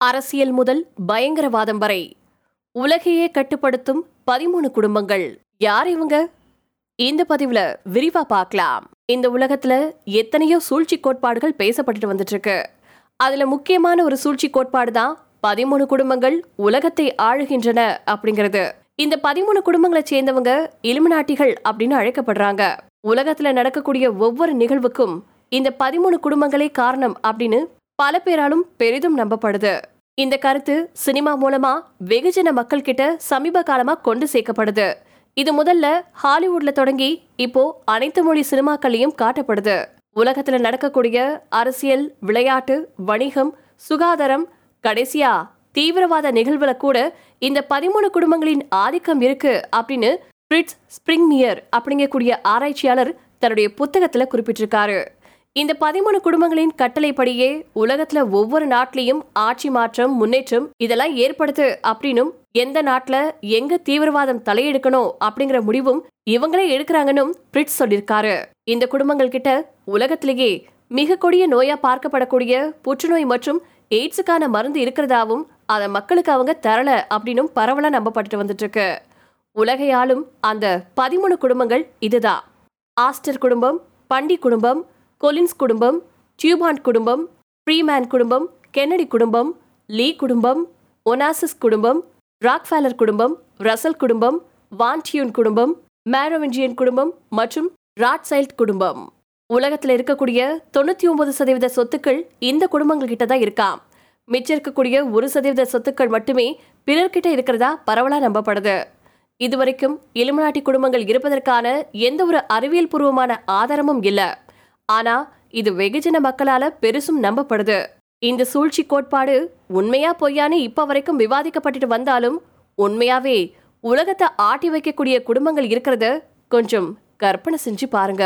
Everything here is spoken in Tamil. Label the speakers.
Speaker 1: அரசியல் முதல் பயங்கரவாதம் வரை உலகையே கட்டுப்படுத்தும் பதிமூணு குடும்பங்கள். யார் இவங்க? இந்த பதிவுல விரிவா பார்க்கலாம். இந்த உலகத்துல எத்தனையோ சூழ்ச்சி கோட்பாடுகள் பேசப்பட்டுட்டு வந்துட்டு இருக்கு அதுல முக்கியமான ஒரு சூழ்ச்சி கோட்பாடு தான் பதிமூணு குடும்பங்கள் உலகத்தை ஆளுகின்றன அப்படிங்கிறது. இந்த பதிமூணு குடும்பங்களை சேர்ந்தவங்க இலுமினாட்டிகள் அப்படின்னு அழைக்கப்படுறாங்க. உலகத்துல நடக்கக்கூடிய ஒவ்வொரு நிகழ்வுக்கும் இந்த பதிமூணு குடும்பங்களே காரணம் அப்படின்னு பல பேராலும் பெரிதும் நம்பப்படுது. இந்த கருத்து சினிமா மூலமா வெகுஜன மக்கள் கிட்ட சமீப காலமா கொண்டு சேர்க்கப்படுது. இது முதல்ல ஹாலிவுட்ல தொடங்கி இப்போ அனைத்து மொழி சினிமாக்களையும் காட்டப்படுது. உலகத்துல நடக்கக்கூடிய அரசியல் விளையாட்டு வணிகம் சுகாதாரம் கடைசியா தீவிரவாத நிகழ்வுல கூட இந்த பதிமூணு குடும்பங்களின் ஆதிக்கம் இருக்கு அப்படின்னு பிரிட்ஸ் ஸ்பிரிங்மியர் அப்படிங்கக்கூடிய ஆராய்ச்சியாளர் தன்னுடைய புத்தகத்துல குறிப்பிட்டிருக்காரு. இந்த பதிமூணு குடும்பங்களின் கட்டளைப்படியே உலகத்துல ஒவ்வொரு நாட்டிலையும் ஆட்சி மாற்றம் முன்னேற்றம் இதெல்லாம் ஏற்படுத்து அப்படின்னும் எந்த நாட்டுல எங்க தீவிரவாதம் தலையெடுக்கணும் அப்படிங்கிற முடிவும் இவங்களே எடுக்கிறாங்கன்னு பிரிட்ஸ் சொல்லியிருக்காரு. இந்த குடும்பங்கள் கிட்ட உலகத்திலேயே மிக கொடிய நோயா பார்க்கப்படக்கூடிய புற்றுநோய் மற்றும் எய்ட்ஸுக்கான மருந்து இருக்கிறதாவும் அதை மக்களுக்கு அவங்க தரல அப்படின்னும் பரவலா நம்பப்பட்டு வந்துட்டு இருக்கு உலகையாலும் அந்த பதிமூணு குடும்பங்கள் இதுதான். ஆஸ்டர் குடும்பம் பண்டி குடும்பம் கொலின்ஸ் குடும்பம் டியூபாண்ட் குடும்பம் ஃப்ரீமேன் குடும்பம் கென்னடி குடும்பம் லீ குடும்பம் ஒனாசிஸ் குடும்பம் ராக்ஃபேலர் குடும்பம் ரசல் குடும்பம் வான்டியூன் குடும்பம் மேரோவிஞ்சியன் குடும்பம் மற்றும் ராட்சைல்ட் குடும்பம். உலகத்தில் இருக்கக்கூடிய தொண்ணூற்றி ஒன்பது சதவீத சொத்துக்கள் இந்த குடும்பங்கள் கிட்ட தான் இருக்காம். மிச்சம் இருக்கக்கூடிய ஒரு சதவீத சொத்துக்கள் மட்டுமே பிறர்கிட்ட இருக்கிறதா பரவலாக நம்பப்படுது. இதுவரைக்கும் இலுமநாட்டி குடும்பங்கள் இருப்பதற்கான எந்த ஒரு அறிவியல் பூர்வமான ஆதாரமும் இல்லை. ஆனா இது வெகுஜன மக்களால பெருசும் நம்பப்படுது. இந்த சூழ்ச்சி கோட்பாடு உண்மையா பொய்யான்னு இப்ப வரைக்கும் விவாதிக்கப்பட்டுட்டு வந்தாலும் உண்மையாவே உலகத்தை ஆட்டி வைக்கக்கூடிய குடும்பங்கள் இருக்கிறத கொஞ்சம் கற்பனை செஞ்சு பாருங்க.